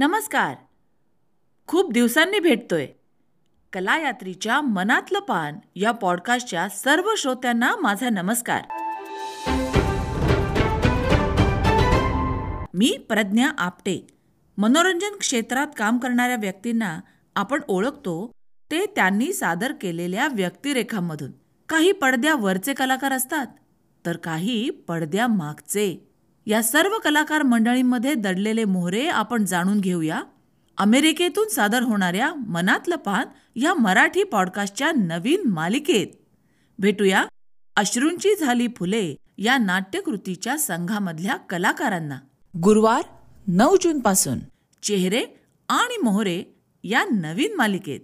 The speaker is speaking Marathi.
नमस्कार. खूप दिवसांनी भेटतोय. कलायात्रीच्या मनातलं पान या पॉडकास्टच्या सर्व श्रोत्यांना माझा नमस्कार. मी प्रज्ञा आपटे. मनोरंजन क्षेत्रात काम करणाऱ्या व्यक्तींना आपण ओळखतो ते त्यांनी सादर केलेल्या व्यक्तिरेखांमधून. काही पडद्यावरचे कलाकार असतात तर काही पडद्यामागचे या सर्व कलाकार मंडळींमध्ये दडलेले मोहरे आपण जाणून घेऊया. अमेरिकेतून सादर होणाऱ्या मनातलं पान या मराठी पॉडकास्टच्या नवीन मालिकेत. भेटूया अश्रूंची झाली फुले या नाट्यकृतीच्या संघामधल्या कलाकारांना. गुरुवार नऊ जून पासून चेहरे आणि मोहरे या नवीन मालिकेत.